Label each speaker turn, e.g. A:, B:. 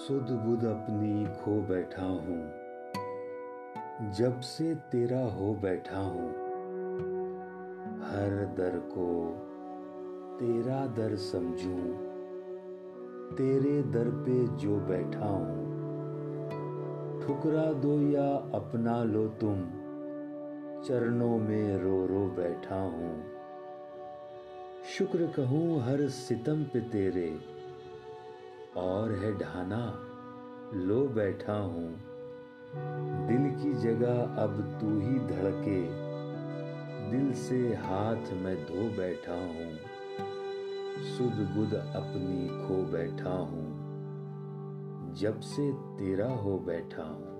A: सुध बुध अपनी खो बैठा हूँ। जब से तेरा हो बैठा हूँ। हर दर को तेरा दर समझूं। तेरे दर पे जो बैठा हूँ। ठुकरा दो या अपना लो तुम। चरणों में रो रो बैठा हूँ। शुक्र कहूँ हर सितम पे तेरे। और है ढाना। लो बैठा हूँ। दिल की जगह अब तू ही धड़के। दिल से हाथ मैं धो बैठा हूँ। सुध बुध अपनी खो बैठा हूँ। जब से तेरा हो बैठा हूँ।